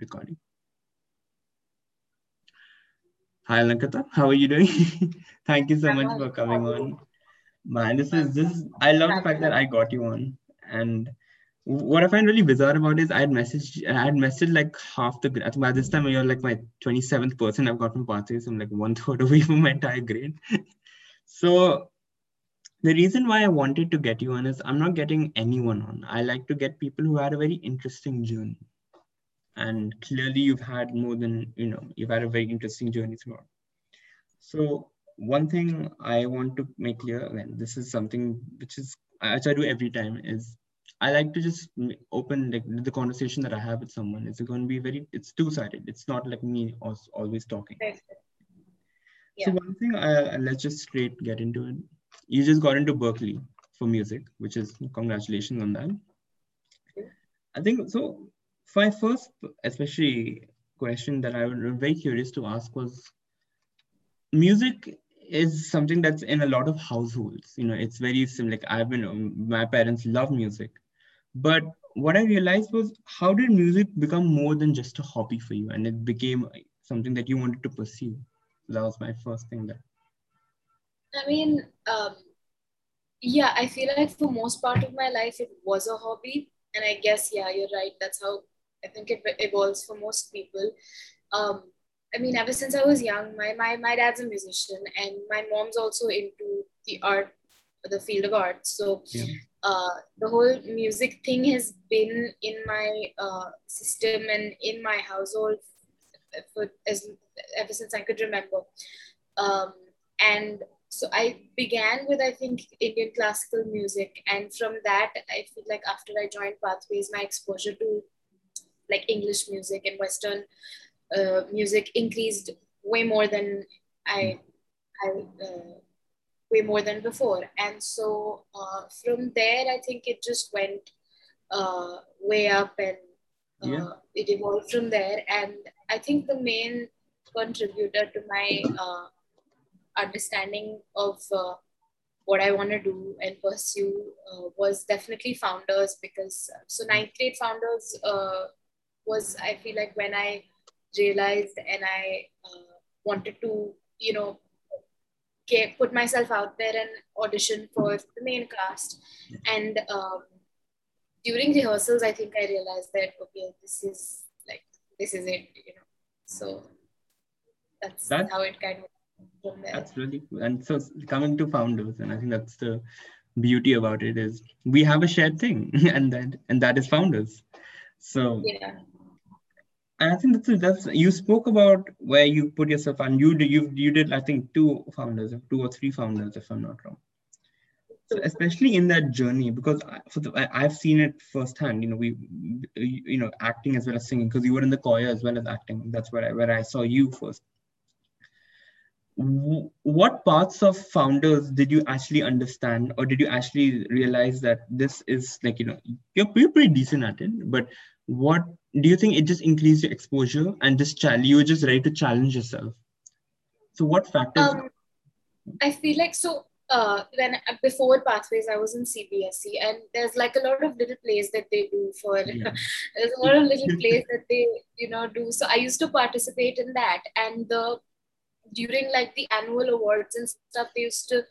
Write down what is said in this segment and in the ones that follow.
recording. Hi, Alankrita. How are you doing? Thank you so much for coming on. Man, this is this. I love the fact that I got you on. And what I find really bizarre about is I had messaged, I had messaged like half the. I think by this time you're like my 27th person I've got from Pathways. I'm like one third away from my entire grade. so the reason why I wanted to get you on is I'm not getting anyone on. I like to get people who had a very interesting journey and clearly you've had more than you know you've had a very interesting journey throughout. So one thing i want to make clear again this is something which is which i do every time is i like to just open like the conversation that i have with someone. It's going to be very it's two-sided. It's not like me always talking. Yeah. so one thing I, let's just straight get into it. You just got into Berklee for music which is congratulations on that. I think so my first, especially question that I was very curious to ask was, music is something that's in a lot of households. You know, it's very similar. Like I've been, my parents love music, but what I realized was, how did music become more than just a hobby for you, and it became something that you wanted to pursue? That was my first thing there. I mean, um, yeah, I feel like for most part of my life, it was a hobby. And I guess, yeah, you're right. That's how I think it evolves for most people. Um, I mean, ever since I was young, my, my, my dad's a musician and my mom's also into the art, the field of art. So yeah. uh, the whole music thing has been in my uh, system and in my household for as ever since I could remember. Um, and so I began with I think Indian classical music, and from that I feel like after I joined Pathways, my exposure to like English music and Western uh, music increased way more than I, I uh, way more than before. And so uh, from there, I think it just went uh, way up and uh, yeah. it evolved from there. And I think the main contributor to my uh, understanding of what I want to do and pursue uh, was definitely founders because so ninth grade founders uh, was I feel like when I realized and I uh, wanted to, you know, get, put myself out there and audition for the main cast. And um, during rehearsals, I think I realized that okay, this is like this is it, you know. So that's, that's how it kind of from there. That's really cool. And so coming to founders, and I think that's the beauty about it is we have a shared thing, and that and that is founders. So yeah and I think that's that's you spoke about where you put yourself and you did you you did I think two founders, two or three founders, if I'm not wrong. So especially in that journey, because I, for the, I, have seen it firsthand. You know, we, you know, acting as well as singing, because you were in the choir as well as acting. That's where I where I saw you first. What parts of founders did you actually understand, or did you actually realize that this is like you know you're, you're pretty decent at it, but what do you think it just increased your exposure and just challenge you were just ready to challenge yourself so what factors um, i feel like so uh, when before pathways i was in cbse and there's like a lot of little plays that they do for yeah. there's a lot of little plays that they you know do so i used to participate in that and the during like the annual awards and stuff they used to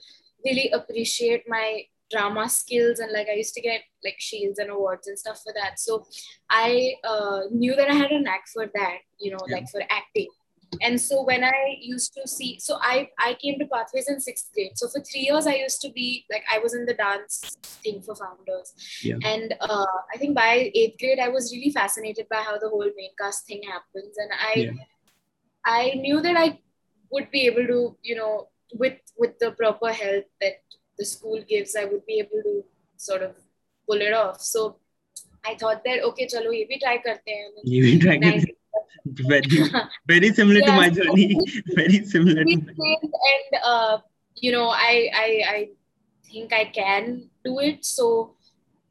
really appreciate my drama skills and like I used to get like shields and awards and stuff for that. So I uh, knew that I had a knack for that, you know, yeah. like for acting. And so when I used to see, so I I came to Pathways in sixth grade. So for three years I used to be like I was in the dance thing for founders. Yeah. And uh, I think by eighth grade I was really fascinated by how the whole main cast thing happens, and I yeah. I knew that I would be able to, you know, with with the proper help that the school gives, I would be able to sort of pull it off. So I thought that okay, chalo, ye bhi try karte hain. Ye bhi try karte very very similar yeah, to my journey. very similar. To and uh, you know, I I I think I can do it. So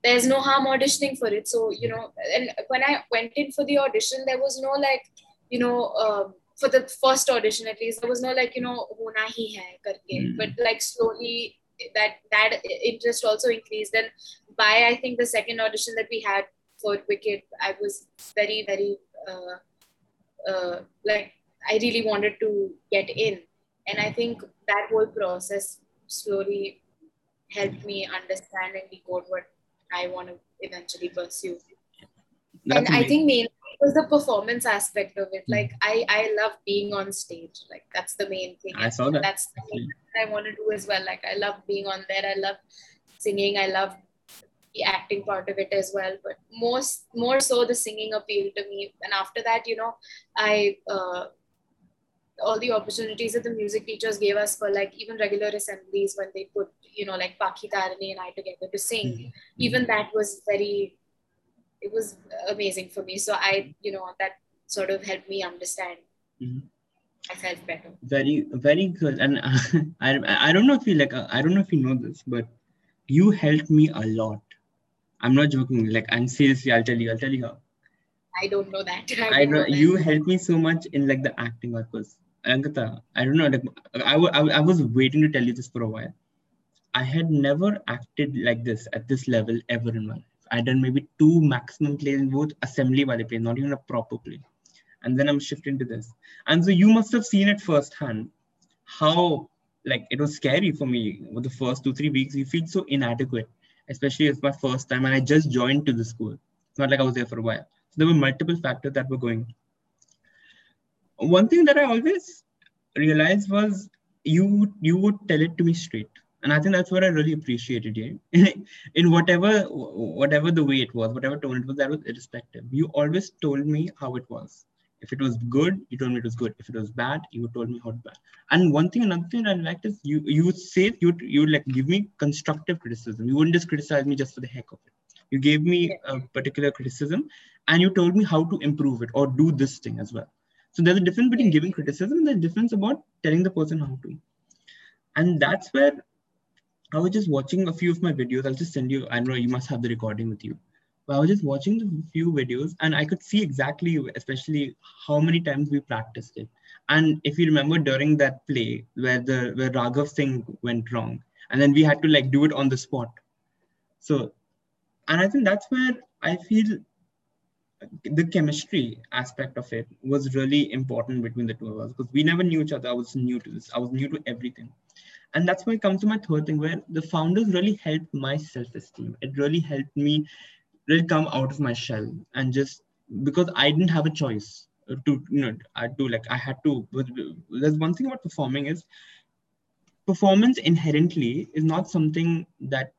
there's no harm auditioning for it. So you know, and when I went in for the audition, there was no like, you know. Uh, for the first audition at least there was no like you know hona hi hai karke mm. but like slowly that that interest also increased and by i think the second audition that we had for wicked i was very very uh, uh, like I really wanted to get in. And I think that whole process slowly helped me understand and decode what I want to eventually pursue. That's and amazing. I think mainly was the performance aspect of it. Like I, I love being on stage. Like that's the main thing. I saw that. That's the thing that I want to do as well. Like I love being on there. I love singing. I love the acting part of it as well. But most, more so, the singing appealed to me. And after that, you know, I uh, all the opportunities that the music teachers gave us for like even regular assemblies when they put you know like Pakhi Tarini and I together to sing mm-hmm. even that was very it was amazing for me so I you know that sort of helped me understand mm-hmm. Myself better very very good and uh, I, I don't know if you like uh, I don't know if you know this but you helped me a lot I'm not joking like I'm seriously I'll tell you I'll tell you how I don't know that. I, I know, know you helped me so much in like the acting because Ankita, I don't know. Like, I, I, I was waiting to tell you this for a while. I had never acted like this at this level ever in my life. I done maybe two maximum plays in both assembly by the play, not even a proper play. And then I'm shifting to this. And so you must have seen it firsthand how like it was scary for me with the first two, three weeks. You feel so inadequate, especially it's my first time and I just joined to the school. It's not like I was there for a while. So there were multiple factors that were going one thing that I always realized was you you would tell it to me straight and i think that's what i really appreciated you in whatever whatever the way it was whatever tone it was that was irrespective you always told me how it was if it was good you told me it was good. If it was bad you told me how bad. And one thing another thing i liked is you you would say you you would like give me constructive criticism. You wouldn't just criticize me just for the heck of it. You gave me a particular criticism and you told me how to improve it or do this thing as well. So there's a difference between giving criticism and the difference about telling the person how to. And that's where I was just watching a few of my videos. I'll just send you, I know you must have the recording with you. I was just watching the few videos and I could see exactly, especially how many times we practiced it. And if you remember during that play where the where Raghav Singh went wrong, and then we had to like do it on the spot. So, and I think that's where I feel the chemistry aspect of it was really important between the two of us because we never knew each other. I was new to this. I was new to everything. And that's why it comes to my third thing where the founders really helped my self-esteem. It really helped me really come out of my shell and just because I didn't have a choice to, you know, I do like I had to. There's one thing about performing is performance inherently is not something that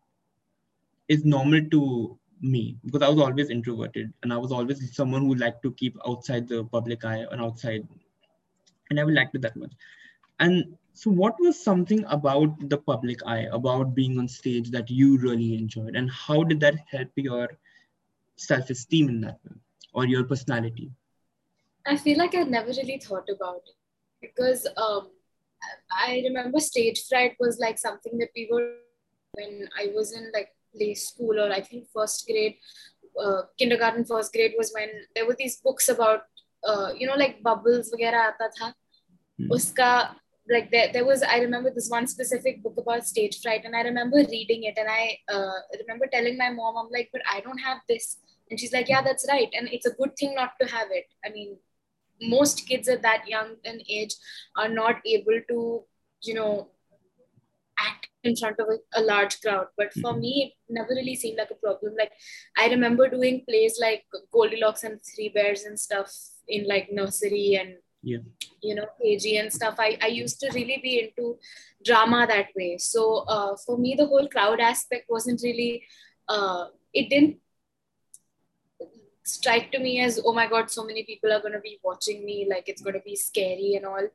is normal to me because I was always introverted and I was always someone who liked to keep outside the public eye and outside. And I never liked it that much. And so, what was something about the public eye, about being on stage that you really enjoyed, and how did that help your self esteem in that way or your personality? I feel like I never really thought about it because um, I remember stage fright was like something that we were when I was in like play school or I think first grade, uh, kindergarten, first grade was when there were these books about, uh, you know, like bubbles वगैरह आता था. Hmm. Uska like there, there was I remember this one specific book about stage fright and I remember reading it and I uh, remember telling my mom I'm like but I don't have this and she's like yeah that's right and it's a good thing not to have it I mean most kids at that young an age are not able to you know act in front of a, a large crowd. But for mm-hmm. me, it never really seemed like a problem. Like I remember doing plays like Goldilocks and Three Bears and stuff in like nursery and yeah. you know KG and stuff. I, I used to really be into drama that way. So uh, for me, the whole crowd aspect wasn't really uh, it didn't strike to me as oh my god so many people are going to be watching me like it's going to be scary and all.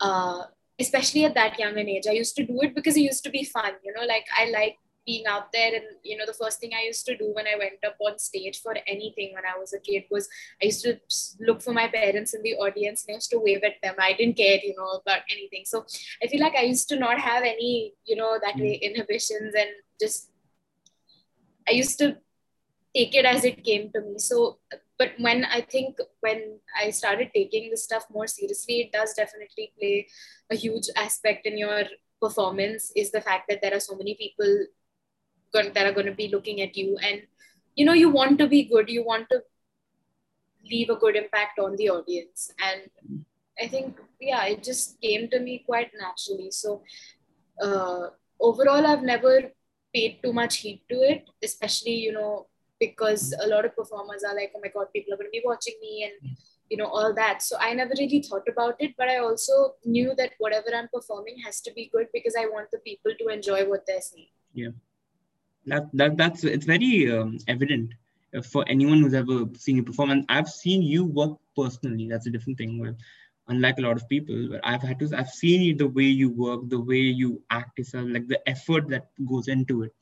Uh, especially at that young an age. I used to do it because it used to be fun, you know, like I like being out there and you know the first thing i used to do when i went up on stage for anything when i was a kid was i used to look for my parents in the audience and i used to wave at them. I didn't care you know about anything. So i feel like i used to not have any you know that way inhibitions and just i used to take it as it came to me. So but when i think when i started taking this stuff more seriously it does definitely play a huge aspect in your performance is the fact that there are so many people that are going to be looking at you. And you know you want to be good you want to leave a good impact on the audience. And i think yeah it just came to me quite naturally. So uh, overall i've never paid too much heed to it especially you know because a lot of performers are like oh my god people are going to be watching me and you know all that. So i never really thought about it but i also knew that whatever i'm performing has to be good because i want the people to enjoy what they're seeing. Yeah. That, that that's it's very um, evident for anyone who's ever seen you perform. And i've seen you work personally. That's a different thing. Where unlike a lot of people but i've had to i've seen the way you work the way you act yourself like the effort that goes into it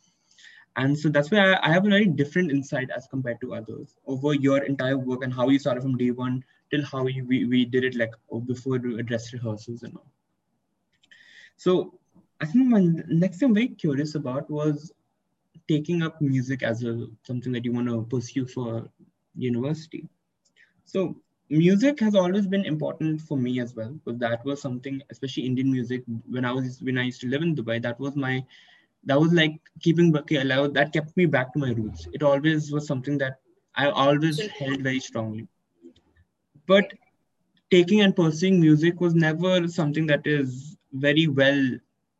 and so that's why I, I have a very different insight as compared to others over your entire work and how you started from day one till how you, we, we did it like oh, before dress rehearsals and all so i think my next thing i'm very curious about was taking up music as a something that you want to pursue for university. So music has always been important for me as well because that was something especially indian music when i was when i used to live in dubai that was my that was like keeping that kept me back to my roots it always was something that i always held very strongly but taking and pursuing music was never something that is very well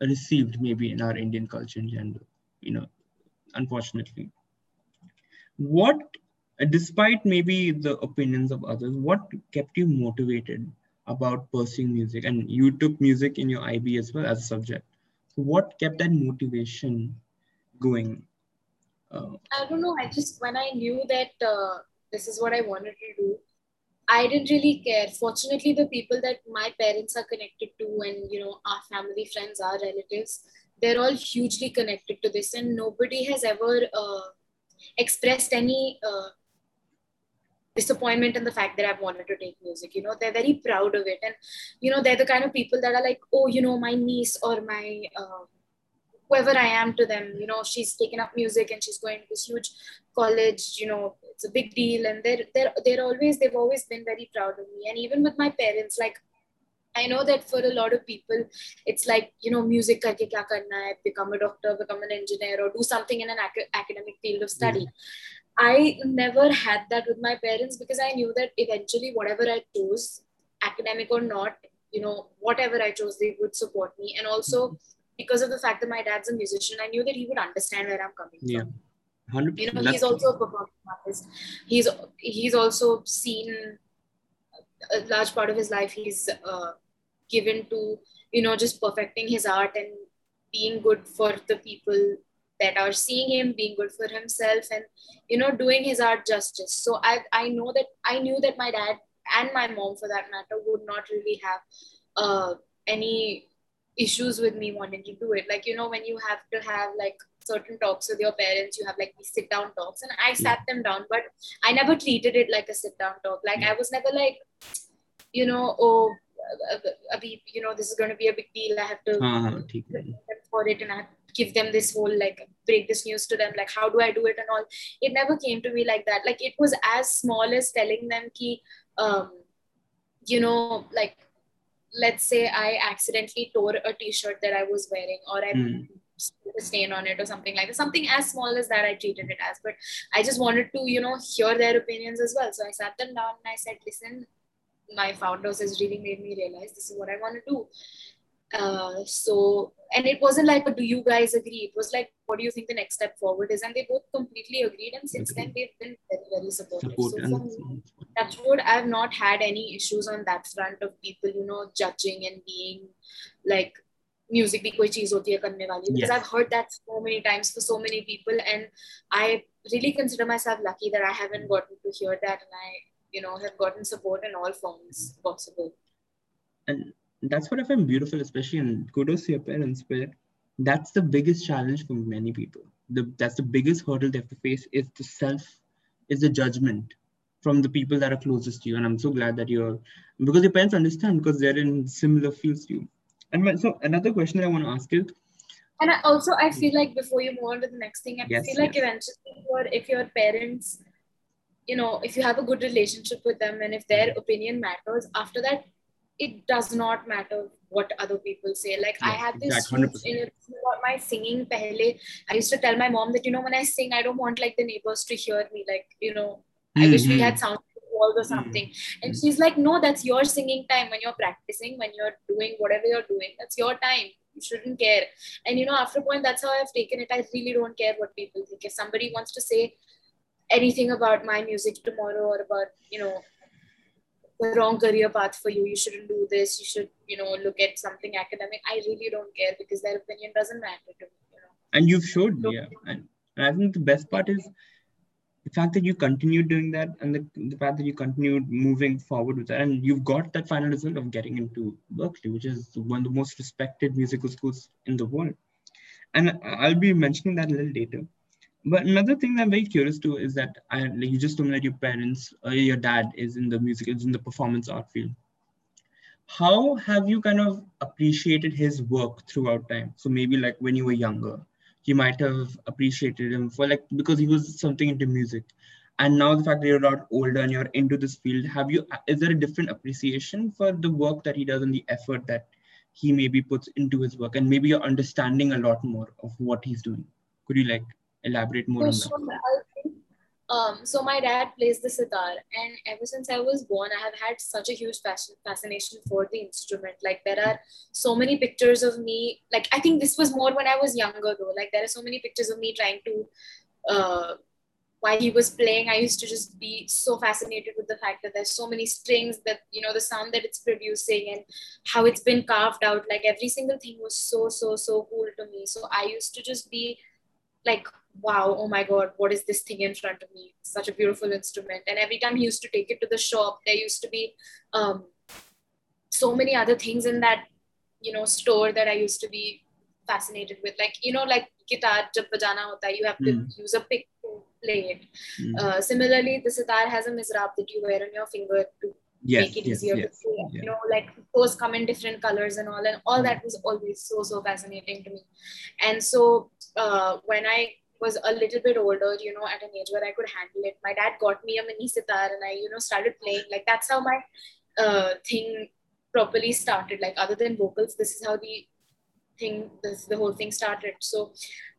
received maybe in our indian culture in general you know unfortunately. What, despite maybe the opinions of others, what kept you motivated about pursuing music? And you took music in your IB as well as a subject. So what kept that motivation going? Uh, I don't know. I just, when I knew that uh, this is what I wanted to do, I didn't really care. Fortunately, the people that my parents are connected to and, you know, our family, friends, our relatives, they're all hugely connected to this and nobody has ever uh, expressed any uh, disappointment in the fact that I've wanted to take music. You know, they're very proud of it. And, you know, they're the kind of people that are like, oh, you know, my niece or my uh, whoever I am to them, you know, she's taken up music and she's going to this huge college, you know, it's a big deal. And they're, they're, they're always, they've always been very proud of me. And even with my parents, like, I know that for a lot of people, it's like, you know, music karke kya karna hai, become a doctor, become an engineer, or do something in an ac- academic field of study. Mm-hmm. I never had that with my parents because I knew that eventually, whatever I chose, academic or not, you know, whatever I chose, they would support me. And also, because of the fact that my dad's a musician, I knew that he would understand where I'm coming yeah. from. 100%. You know, he's also a performance artist. He's he's also seen a large part of his life. He's uh, given to you know just perfecting his art and being good for the people that are seeing him being good for himself and you know doing his art justice so i i know that i knew that my dad and my mom for that matter would not really have uh, any issues with me wanting to do it like you know when you have to have like certain talks with your parents you have like these sit down talks and i sat them down but i never treated it like a sit down talk like i was never like you know oh abhi, you know, this is going to be a big deal. I have to uh, for it and I have give them this whole like break this news to them. Like, how do I do it and all? It never came to me like that. Like, it was as small as telling them ki, um, you know, like, let's say I accidentally tore a t-shirt that I was wearing or I mm. a stain on it or something like that. Something as small as that I treated it as. But I just wanted to, you know, hear their opinions as well. So I sat them down and I said, listen, my founders has really made me realize this is what I want to do. Uh, so, and it wasn't like, do you guys agree? It was like, what do you think the next step forward is? And they both completely agreed. And since then, they've been very, very supportive. Support so, for me, that's what I've not had any issues on that front of people, you know, judging and being like, music bhi koi cheez hoti hai karne wali because yes. I've heard that so many times for so many people and I really consider myself lucky that I haven't gotten to hear that and I you know have gotten support in all forms possible and that's what i find beautiful especially in kudos to your parents where that's the biggest challenge for many people. The, that's the biggest hurdle they have to face is the self is the judgment from the people that are closest to you. And i'm so glad that you're because your parents understand because they're in similar fields to you. And so another question that i want to ask is and I also i feel like before you move on to the next thing i yes, feel like yes. eventually if your, if your parents you know if you have a good relationship with them and if their mm-hmm. opinion matters after that it does not matter what other people say like yeah, i had this exactly, in my singing pehle i used to tell my mom that you know when i sing i don't want like the neighbors to hear me like you know mm-hmm. i wish we had sound walls or something. Mm-hmm. And she's like, no, that's your singing time when you're practicing, when you're doing whatever you're doing. That's your time. You shouldn't care. And you know, after a point, that's how I've taken it. I really don't care what people think. If somebody wants to say anything about my music tomorrow or about, you know, the wrong career path for you, you shouldn't do this, you should, you know, look at something academic. I really don't care because their opinion doesn't matter to me, you know. And you've showed, so, yeah. And, and I think the best part is the fact that you continued doing that and the, the fact that you continued moving forward with that and you've got that final result of getting into berklee which is one of the most respected musical schools in the world and i'll be mentioning that a little later but another thing that i'm very curious to is that I, like you just told me that your parents or uh, your dad is in the music is in the performance art field. How have you kind of appreciated his work throughout time? So maybe like when you were younger you might have appreciated him for like because he was something into music. And now the fact that you're a lot older and you're into this field have you is there a different appreciation for the work that he does and the effort that he maybe puts into his work? And maybe you're understanding a lot more of what he's doing. Could you like elaborate more so on that um, so my dad plays the sitar, and ever since I was born, I have had such a huge fashion, fascination for the instrument. Like there are so many pictures of me. Like I think this was more when I was younger, though. Like there are so many pictures of me trying to. Uh, while he was playing, I used to just be so fascinated with the fact that there's so many strings that you know the sound that it's producing and how it's been carved out. Like every single thing was so so so cool to me. So I used to just be like wow, oh my God, what is this thing in front of me? Such a beautiful instrument. And every time he used to take it to the shop, there used to be um, so many other things in that, you know, store that I used to be fascinated with. Like, you know, like guitar, jab bajana hota, you have to mm. use a pick to play it. Mm. Uh, similarly, the sitar has a mizrab that you wear on your finger to yes, make it yes, easier yes, to play. Yeah. You know, like those come in different colors and all, and all that was always so, so fascinating to me. And so uh, when I was a little bit older, you know, at an age where I could handle it. My dad got me a mini sitar and I, you know, started playing. Like that's how my uh, thing properly started. Like other than vocals, this is how the thing, this the whole thing started. So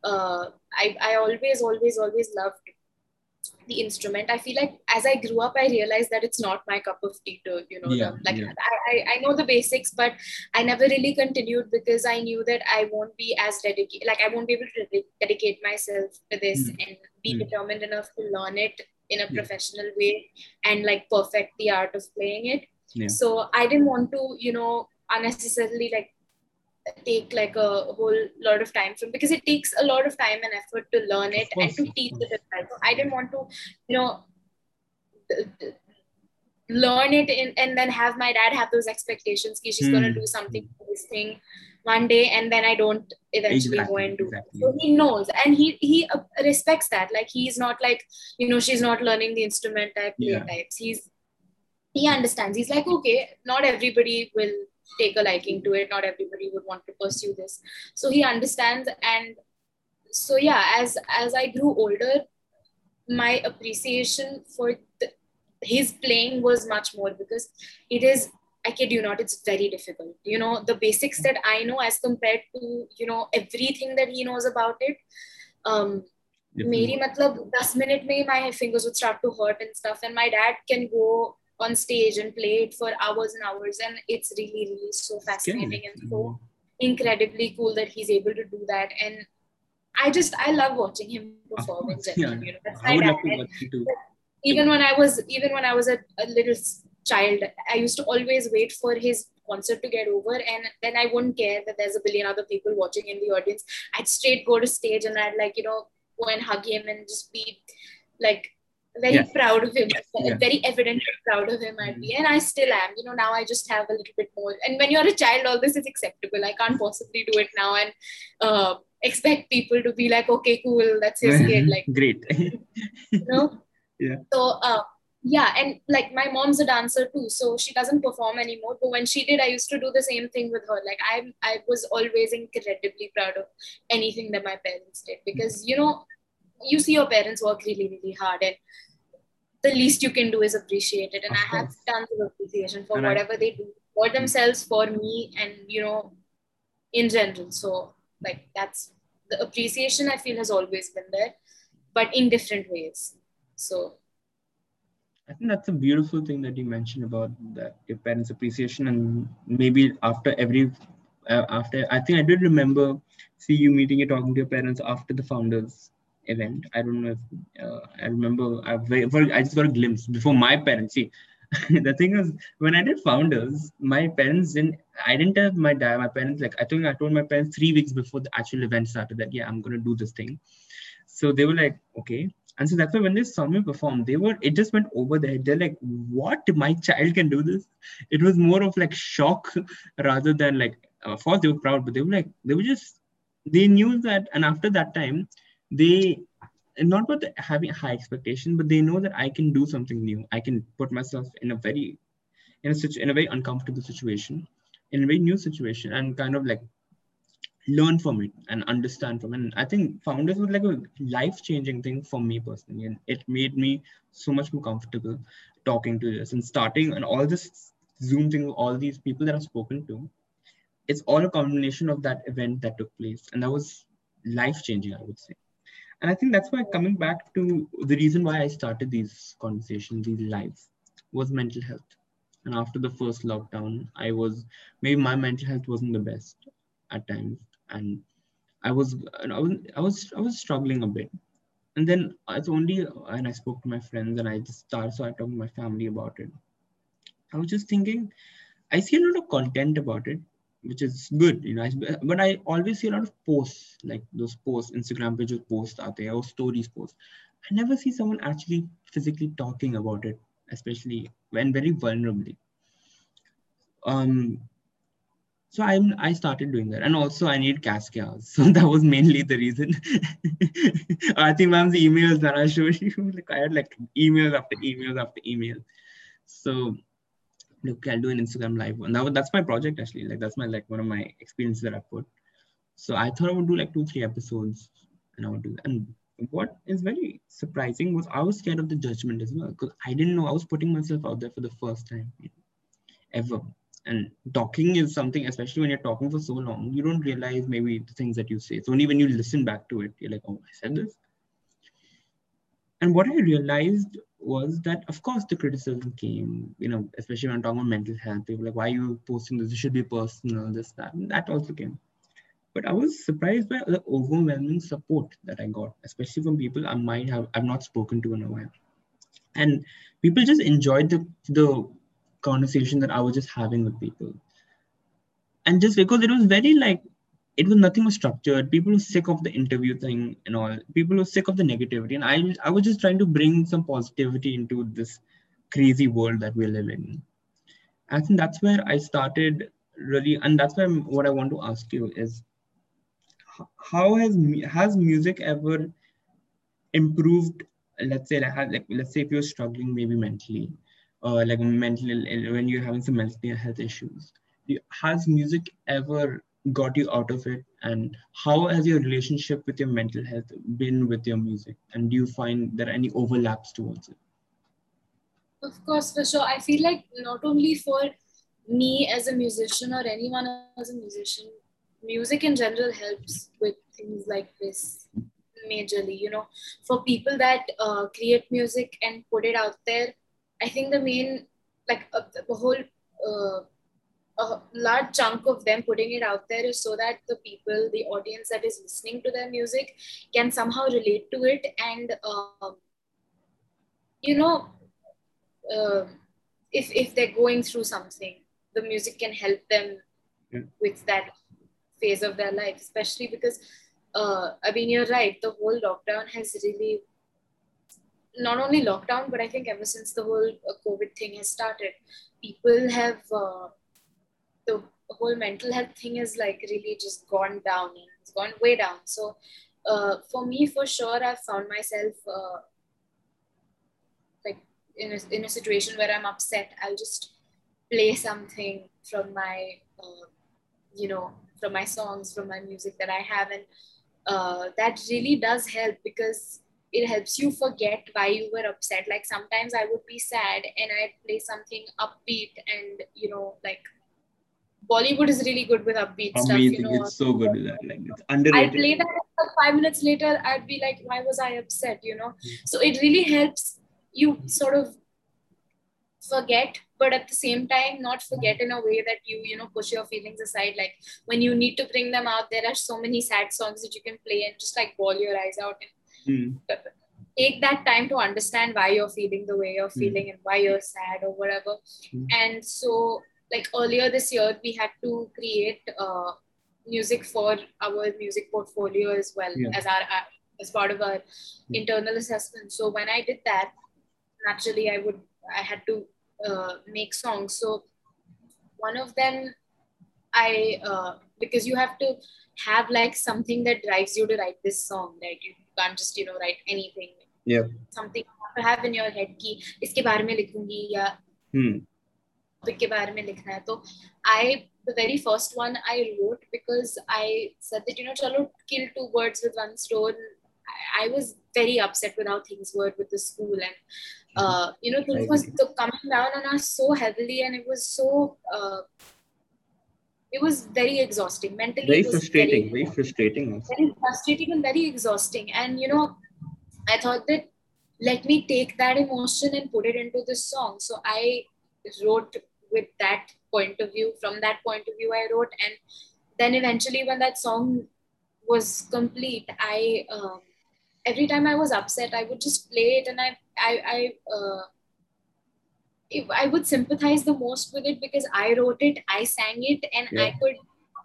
uh, I, I always, always, always loved the instrument i feel like as i grew up i realized that it's not my cup of tea to you know yeah, the, like yeah. I, I know the basics but i never really continued because i knew that i won't be as dedicated like i won't be able to dedicate myself to this mm. and be mm. determined enough to learn it in a yeah. professional way and like perfect the art of playing it so i didn't want to you know unnecessarily like take like a whole lot of time from because it takes a lot of time and effort to learn it and to teach it as well. So I didn't want to, you know, learn it in, and then have my dad have those expectations that she's mm. gonna hmm. do something this thing one day and then I don't eventually exactly, go and do exactly. So he knows and he he uh, respects that. Like he's not like, you know, she's not learning the instrument type yeah. types. He's he understands. He's like, okay, not everybody will take a liking to it not everybody would want to pursue this so he understands and so yeah as as i grew older my appreciation for the, his playing was much more because it is i kid you not it's very difficult you know the basics that i know as compared to you know everything that he knows about it um मेरी मतलब 10 minute में my fingers would start to hurt and stuff and my dad can go on stage and play it for hours and hours and it's really really so fascinating and so mm-hmm. incredibly cool that he's able to do that. And i just i love watching him perform in general yeah. you know that's I would love to watch you too. even when i was even when i was a, a little child i used to always wait for his concert to get over and then i wouldn't care that there's a billion other people watching in the audience. I'd straight go to stage and i'd like you know go and hug him and just be like very yes. proud of him. Yeah. very evidently proud of him i'd be mm-hmm. and i still am. You know now i just have a little bit more. And when you're a child all this is acceptable. I can't possibly do it now and uh, expect people to be like okay cool. That's his kid like great. you know? Yeah. So uh, yeah. And like my mom's a dancer too so she doesn't perform anymore. But when she did i used to do the same thing with her. Like i i was always incredibly proud of anything that my parents did. Because you know you see your parents work really really hard and the least you can do is appreciate it. And I have tons of appreciation for and whatever I, they do for themselves, for me, and you know, in general. So like that's the appreciation I feel has always been there, but in different ways. So I think that's a beautiful thing that you mentioned about that your parents' appreciation, and maybe after every, uh, after I think I did remember see you meeting and talking to your parents after the founders event. I don't know if uh, I remember. I, just got a glimpse before my parents. See, the thing is, when I did founders, my parents didn't. I didn't tell my dad. My parents like I think I told my parents three weeks before the actual event started that yeah I'm gonna do this thing. So they were like okay, and so that's why when they saw me perform, they were it just went over their head. They're like, what? My child can do this. It was more of like shock rather than like. Of course, they were proud, but they were like they were just they knew that, and after that time, they not about having high expectation, but they know that I can do something new. I can put myself in a very in a such in a very uncomfortable situation, in a very new situation, and kind of like learn from it and understand from it. And I think founders was like a life-changing thing for me personally. And it made me so much more comfortable talking to this and starting and all this Zoom thing, all these people that I've spoken to. It's all a combination of that event that took place. And that was life-changing, I would say. And I think that's why coming back to the reason why I started these conversations, these lives, was mental health. And after the first lockdown, I was maybe my mental health wasn't the best at times, and I was I was I was I was struggling a bit. And then it's only and I spoke to my friends and I just started so I talked to my family about it. I was just thinking, I see a lot of content about it, which is good, you know. But I always see a lot of posts, like those posts, Instagram pages posts out there or stories posts. I never see someone actually physically talking about it, especially when very vulnerably. Um, so I I started doing that, and also I need cash cows. So that was mainly the reason. I think ma'am's emails that I showed you, like I had like emails after emails after emails. So look, I'll do an Instagram live, that that's my project actually. Like that's my like one of my experiences that I put. So I thought I would do like two three episodes, and I would do that. And what is very surprising was I was scared of the judgment as well because I didn't know I was putting myself out there for the first time ever and talking is something especially when you're talking for so long you don't realize maybe the things that you say it's only when you listen back to it you're like oh i said this and what i realized was that of course the criticism came you know especially when i'm talking about mental health people like why are you posting this? It should be personal this that and that also came. But i was surprised by the overwhelming support that i got especially from people i might have i've not spoken to in a while. And people just enjoyed the the conversation that I was just having with people. And just because it was very like, it was nothing was structured. People were sick of the interview thing and all. People were sick of the negativity. And I, I was just trying to bring some positivity into this crazy world that we live in. I think that's where I started really, and that's why what I want to ask you is, how has has music ever improved? Let's say, like, let's say if you're struggling maybe mentally, uh, like mental when you're having some mental health issues has music ever got you out of it? And how has your relationship with your mental health been with your music? And do you find there any overlaps towards it? Of course for sure. I feel like not only for me as a musician or anyone as a musician music in general helps with things like this majorly you know. For people that uh, create music and put it out there I think the main, like uh, the whole, uh, a large chunk of them putting it out there is so that the people, the audience that is listening to their music can somehow relate to it. And, um, you know, uh, if, if they're going through something, the music can help them yeah. with that phase of their life, especially because, uh, I mean, you're right, the whole lockdown has really not only lockdown, but I think ever since the whole uh, COVID thing has started, people have uh, the whole mental health thing is like really just gone down and it's gone way down. So uh, for me, for sure, I've found myself uh, like in a, in a situation where I'm upset. I'll just play something from my, uh, you know, from my songs, from my music that I have, and uh, that really does help because it helps you forget why you were upset like sometimes i would be sad and i'd play something upbeat and you know like bollywood is really good with upbeat Amazing. stuff you know it's so good with that like it's underrated i play that five minutes later i'd be like why was i upset you know mm-hmm. so it really helps you sort of forget but at the same time not forget in a way that you you know push your feelings aside like when you need to bring them out there are so many sad songs that you can play and just like bawl your eyes out and mm. take that time to understand why you're feeling the way you're hmm. feeling mm. and why you're sad or whatever mm. and so like earlier this year, we had to create uh, music for our music portfolio as well yeah. as our as part of our yeah. internal assessment. So when I did that, naturally I would I had to uh, make songs. So one of them, I uh, because you have to have like something that drives you to write this song, Like You can't just you know write anything. Yeah. Something you have to have in your head ki iske mein likhungi ya. Hmm. topic के बारे में लिखना है तो I the very first one I wrote because I said that you know chalo kill two birds with one stone. I, I was very upset with how things were with the school and uh, you know, things was coming down on us so heavily, and it was so. Uh, it was very exhausting mentally. Very frustrating. Very, very frustrating. Very frustrating and very exhausting. And you know, I thought that let me take that emotion and put it into this song. So I wrote with that point of view. From that point of view, I wrote, and then eventually, when that song was complete, I. Um, every time I was upset, I would just play it and I I I uh, I would sympathize the most with it because I wrote it, I sang it, and yeah. I could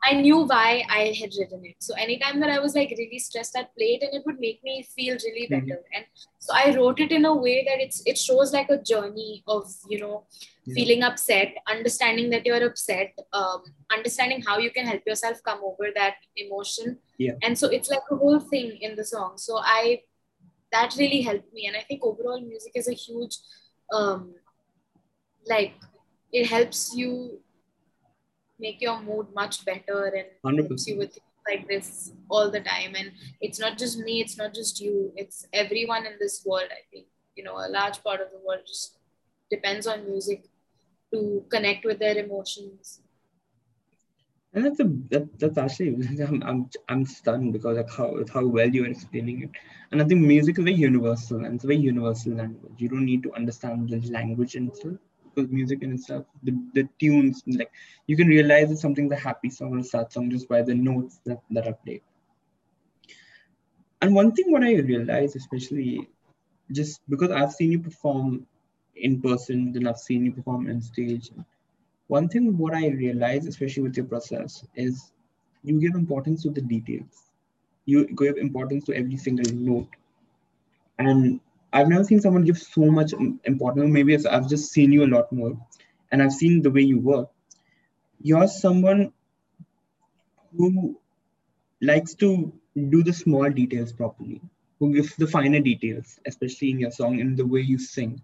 I knew why I had written it. So anytime that I was like really stressed, I'd play it and it would make me feel really mm-hmm. better. Mm-hmm. And so I wrote it in a way that it's it shows like a journey of, you know, yeah. feeling upset, understanding that you're upset, um, understanding how you can help yourself come over that emotion. Yeah. And so it's like a whole thing in the song. So I that really helped me. And I think overall music is a huge um like it helps you make your mood much better and 100%. helps you with like this all the time. And it's not just me, it's not just you, it's everyone in this world. I think you know a large part of the world just depends on music to connect with their emotions. And that's a that, that's actually I'm, I'm I'm stunned because like how how well you are explaining it. And I think music is very universal and it's a very universal language. You don't need to understand the language itself music in itself, the, the tunes, like you can realize it's something's a happy song or sad song just by the notes that, that are played. And one thing what I realized, especially just because I've seen you perform in person, then I've seen you perform on stage. One thing what I realized, especially with your process, is you give importance to the details. You give importance to every single note. And I've never seen someone give so much importance. Maybe I've just seen you a lot more, and I've seen the way you work. You're someone who likes to do the small details properly, who gives the finer details, especially in your song and the way you sing.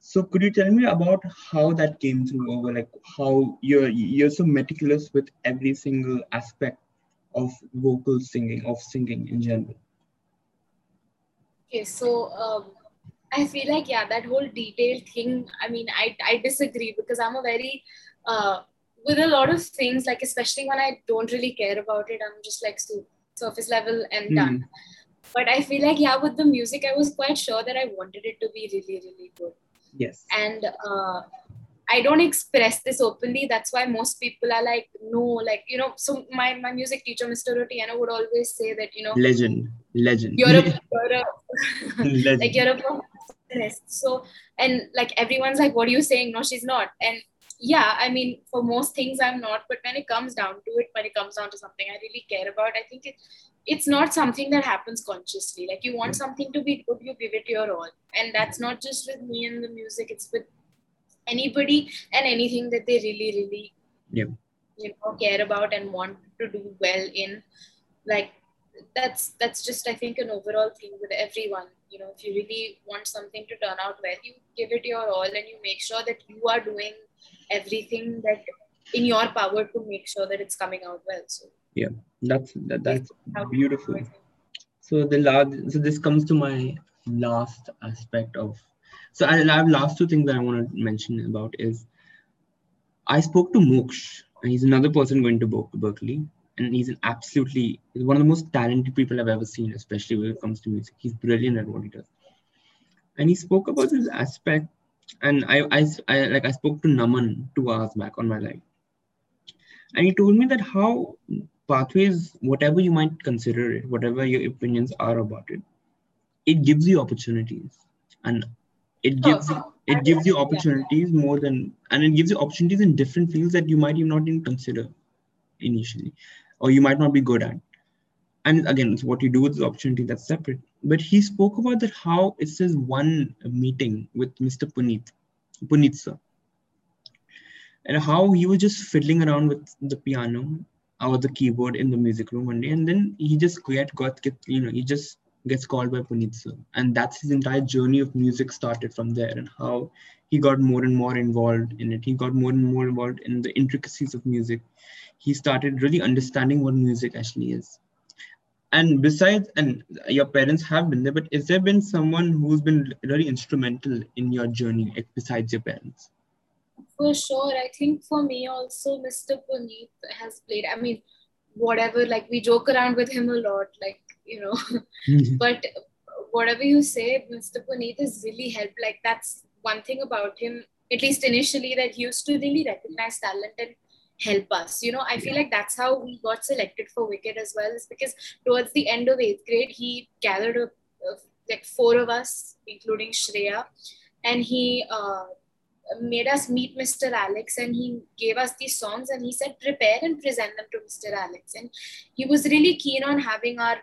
So could you tell me about how that came through over like how you're you're so meticulous with every single aspect of vocal singing, of singing in general? Okay, so um, I feel like yeah, that whole detailed thing. I mean, I I disagree because I'm a very uh, with a lot of things like especially when I don't really care about it, I'm just like surface level and mm. done. But I feel like yeah, with the music, I was quite sure that I wanted it to be really really good. Yes. And uh, I don't express this openly. That's why most people are like, no, like, you know, so my, my music teacher, Mr. Rotiano, would always say that, you know, legend, legend. You're a, you're a legend. like, you're a. So, and like, everyone's like, what are you saying? No, she's not. And yeah, I mean, for most things, I'm not. But when it comes down to it, when it comes down to something I really care about, I think it, it's not something that happens consciously. Like, you want something to be good, you give it your all. And that's not just with me and the music, it's with anybody and anything that they really really yeah. you know care about and want to do well in like that's that's just i think an overall thing with everyone. You know if you really want something to turn out well you give it your all and you make sure that you are doing everything that in your power to make sure that it's coming out well so. Yeah. That's that, that's beautiful. so the last so this comes to my last aspect of so I, have last two things that I want to mention about is I spoke to Moksh, and he's another person going to Berklee, and he's an absolutely he's one of the most talented people I've ever seen, especially when it comes to music. He's brilliant at what he does. And he spoke about this aspect and I, I, I like I spoke to Naman two hours back on my live, and he told me that how pathways, whatever you might consider it, whatever your opinions are about it, it gives you opportunities, and it gives oh, it gives you opportunities more than, and it gives you opportunities in different fields that you might even not even consider initially, or you might not be good at. And again, it's what you do with the opportunity that's separate but he spoke about that how it says one meeting with Mr. Puneet, Puneet sir, and how he was just fiddling around with the piano or the keyboard in the music room one day, and then he just get got you know he just gets called by Puneet sir, and that's his entire journey of music started from there, and how he got more and more involved in it. He got more and more involved in the intricacies of music. He started really understanding what music actually is and besides and your parents have been there but is there been someone who's been really instrumental in your journey besides your parents for sure i think for me also mr puneet has played i mean whatever like we joke around with him a lot like you know mm-hmm. but whatever you say mr puneet has really helped like that's one thing about him at least initially that he used to really recognize talent and help us. You know, I feel like that's how we got selected for Wicked as well, is because towards the end of eighth grade, he gathered a, a, like four of us, including Shreya, and he uh, made us meet Mr. Alex and he gave us these songs and he said, prepare and present them to Mr. Alex. And he was really keen on having our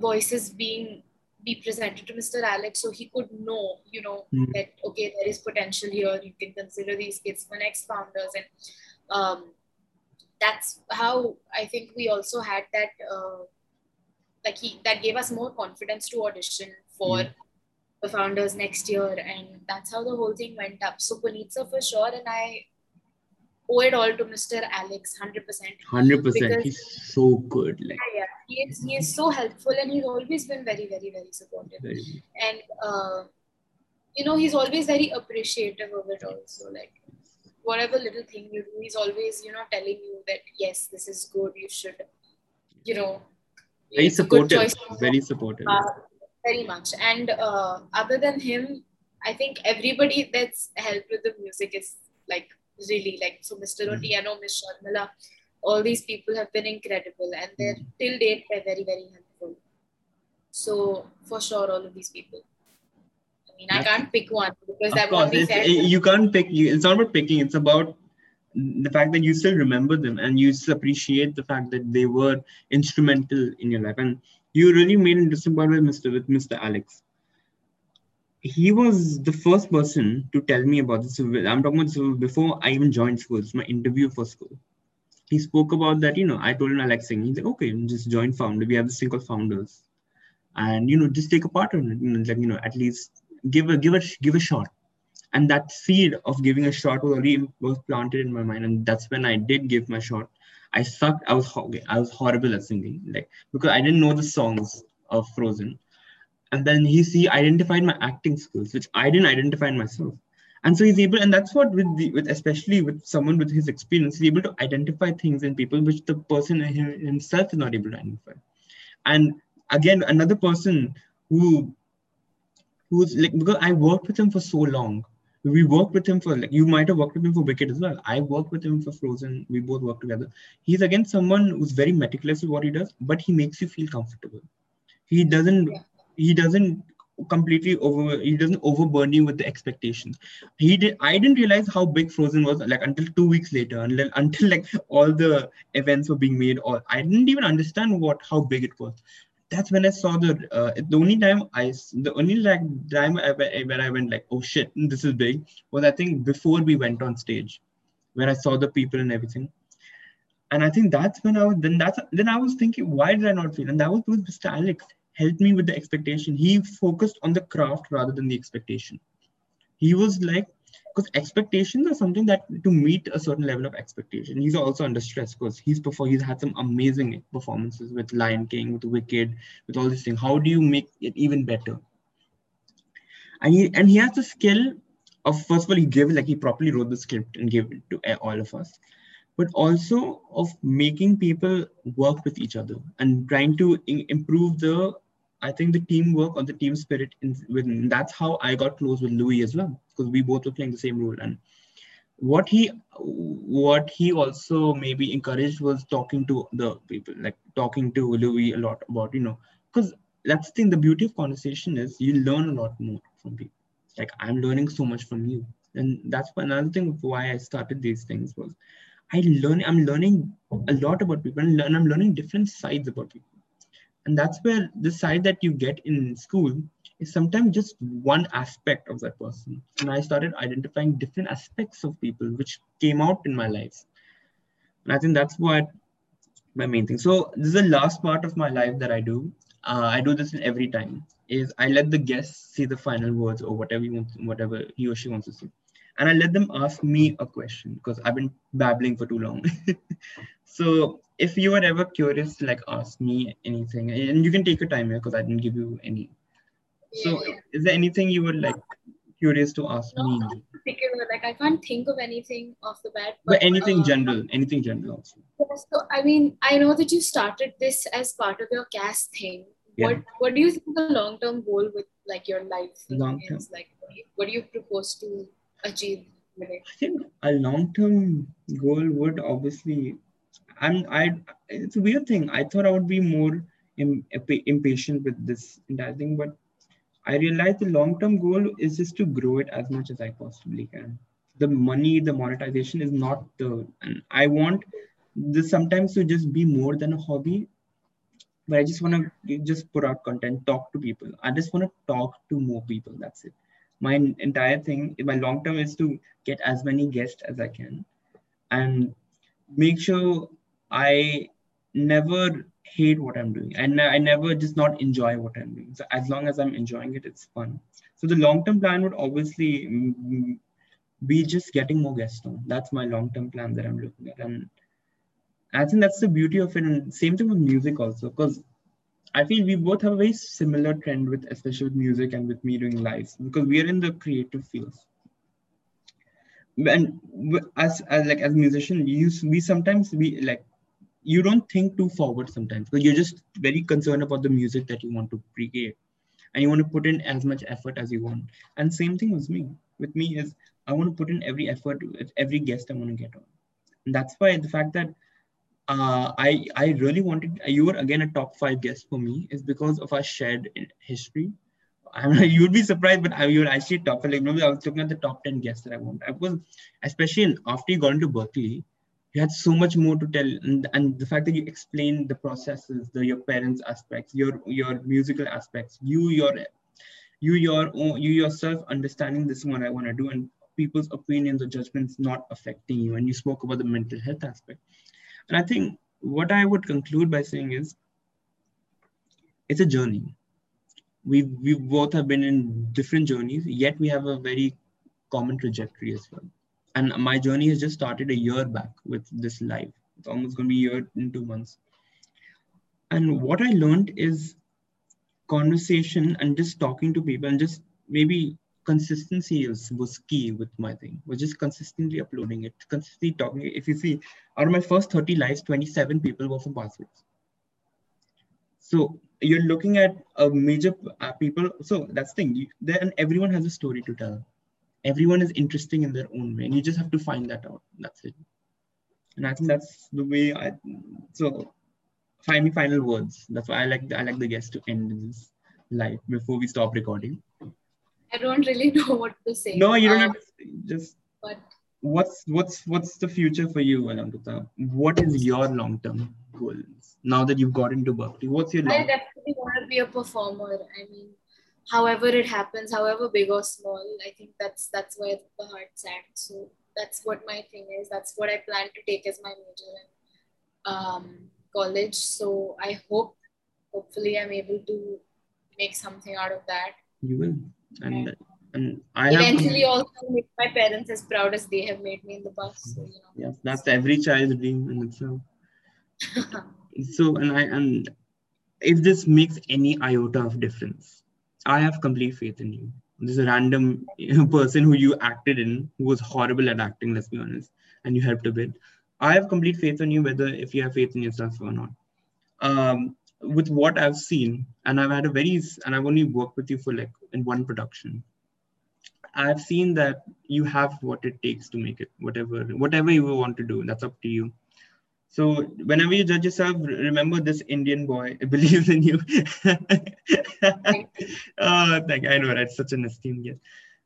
voices being be presented to Mr. Alex so he could know, you know, mm. that okay, there is potential here. You can consider these kids for next founders. And um, that's how I think we also had that uh, like he that gave us more confidence to audition for mm. the founders next year and that's how the whole thing went up so Puneet sir for sure and I owe it all to Mr. Alex 100% 100% he's so good like yeah, yeah he is so helpful and he's always been very very very supportive and uh, you know he's always very appreciative of it also like whatever little thing you do, he's always, you know, telling you that yes, this is good. You should, you know, very supportive. Very supportive. Uh, very much. And uh, other than him, I think everybody that's helped with the music is like really like so Mr. Mm. Otieno, Miss Sharmila, all these people have been incredible and they're mm. till date they're very, very helpful. So for sure all of these people i mean, I can't pick one because I've already said you can't pick. It's not about picking. It's about the fact that you still remember them and you still appreciate the fact that they were instrumental in your life. And you really made an interesting point with Mr. with Mr. Alex. He was the first person to tell me about this. I'm talking about this before I even joined school. It's my interview for school. He spoke about that, you know, I told him I like singing. He's like, okay, just join founder. We have this thing called founders. And you know, just take a part in it. Like, you know, at least give a give a give a shot and that seed of giving a shot was already was planted in my mind and that's when i did give my shot i sucked i was i was horrible at singing like because i didn't know the songs of frozen and then he see identified my acting skills which i didn't identify in myself and so he's able and that's what with the with especially with someone with his experience he's able to identify things in people which the person himself is not able to identify and again another person who who's like because I worked with him for so long. We worked with him for like you might have worked with him for Wicked as well. I worked with him for Frozen. We both worked together. He's again someone who's very meticulous with what he does, but he makes you feel comfortable. He doesn't. Yeah. He doesn't completely over he doesn't overburden you with the expectations. He did i didn't realize how big frozen was like until two weeks later until until like all the events were being made or i didn't even understand what how big it was. That's when I saw the uh, the only time I the only like time I, when I went like oh shit this is big was I think before we went on stage, where I saw the people and everything, and I think that's when I was then that's then I was thinking why did I not feel and that was with Mr. Alex helped me with the expectation. He focused on the craft rather than the expectation. He was like because expectations are something that to meet a certain level of expectation he's also under stress because he's before he's had some amazing performances with lion king with wicked with all these things how do you make it even better and he and he has the skill of first of all he gave like he properly wrote the script and gave it to all of us but also of making people work with each other and trying to improve the I think the teamwork or the team spirit in, within that's how I got close with Louis as well because we both were playing the same role. And what he what he also maybe encouraged was talking to the people, like talking to Louis a lot about, you know, because that's the thing, the beauty of conversation is you learn a lot more from people. Like I'm learning so much from you. And that's another thing of why I started these things was I learn I'm learning a lot about people and I'm learning different sides about people. And that's where the side that you get in school is sometimes just one aspect of that person. And I started identifying different aspects of people which came out in my life. And I think that's what my main thing. So this is the last part of my life that I do. Uh, I do this in every time. Is I let the guest say the final words or whatever he wants, whatever he or she wants to say, and I let them ask me a question because I've been babbling for too long. so if you are ever curious, to like ask me anything, and you can take your time here because I didn't give you any so, is there anything you would like curious to ask no, me? Like I can't think of anything off the bat. But, but anything uh, general, anything general also. So I mean, I know that you started this as part of your cast thing. Yeah. What What do you think the long term goal with like your life long term is? Like, what do, you, what do you propose to achieve? I think a long term goal would obviously. I'm I. It's a weird thing. I thought I would be more impatient with this entire thing, but I realized the long term goal is just to grow it as much as I possibly can. The money, the monetization is not the, and I want this sometimes to just be more than a hobby. But I just want to just put out content, talk to people. I just want to talk to more people. That's it. My entire thing, my long term is to get as many guests as I can and make sure I never hate what I'm doing. And I never just not enjoy what I'm doing. So as long as I'm enjoying it, it's fun. So the long-term plan would obviously mm, be just getting more guests on. That's my long-term plan that I'm looking at. And I think that's the beauty of it. And same thing with music also, because I feel we both have a very similar trend with, especially with music and with me doing lives, because we are in the creative fields. And as, as like as a musician, you we sometimes we like you don't think too forward sometimes because you're just very concerned about the music that you want to create. And you want to put in as much effort as you want. And same thing with me. With me is i want to put in every effort with every guest i want to get on. And that's why the fact that uh, I I really wanted you were again a top five guest for me is because of our shared history. I mean, you would be surprised, but I, you were actually top. Like maybe I was looking at the top ten guests that I want. I was especially after you got into Berklee, you had so much more to tell and, and the fact that you explained the processes the your parents aspects your your musical aspects you your you your own, you yourself understanding this is what i want to do and people's opinions or judgments not affecting you and you spoke about the mental health aspect and i think what i would conclude by saying is it's a journey. We we both have been in different journeys yet we have a very common trajectory as well. And my journey has just started a year back with this live it's almost going to be a year in two months. And what i learned is conversation and just talking to people and just maybe consistency is, was key with my thing. Was just consistently uploading it consistently talking. If you see out of my first 30 lives 27 people were from passwords. So you're looking at a major uh, people so that's the thing. You, then everyone has a story to tell. Everyone is interesting in their own way and you just have to find that out. That's it. And i think that's the way i so find me final words. That's why i like i like the guest to end this live before we stop recording i don't really know what to say. No you don't um, have to just but what's what's what's the future for you Alankrita? what is your long-term goals now that you've got into berklee what's your long- i definitely want to be a performer. I mean however it happens however big or small i think that's that's where the heart's at. So that's what my thing is. That's what i plan to take as my major in um, college. So i hope hopefully i'm able to make something out of that. You will and and i eventually have... also make my parents as proud as they have made me in the past so you know yes that's every child's dream in itself so and i and if this makes any iota of difference I have complete faith in you. This is a random person who you acted in who was horrible at acting, let's be honest, and you helped a bit. I have complete faith in you, whether if you have faith in yourself or not. Um, with what I've seen, and I've had a very, and I've only worked with you for like in one production. I've seen that you have what it takes to make it, whatever whatever you want to do. That's up to you. So whenever you judge yourself, remember this Indian boy believes in you. Uh, thank you. I know, right? Such an esteemed guest.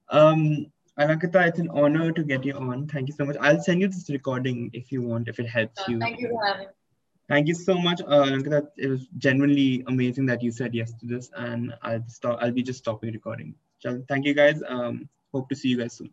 Um, Alankrita, it's an honor to get you on. Thank you so much. I'll send you this recording if you want, if it helps uh, you. Thank you for having me. Thank you so much, uh. It was genuinely amazing that you said yes to this, and I'll stop. I'll be just stopping recording. Thank you guys. Um, hope to see you guys soon.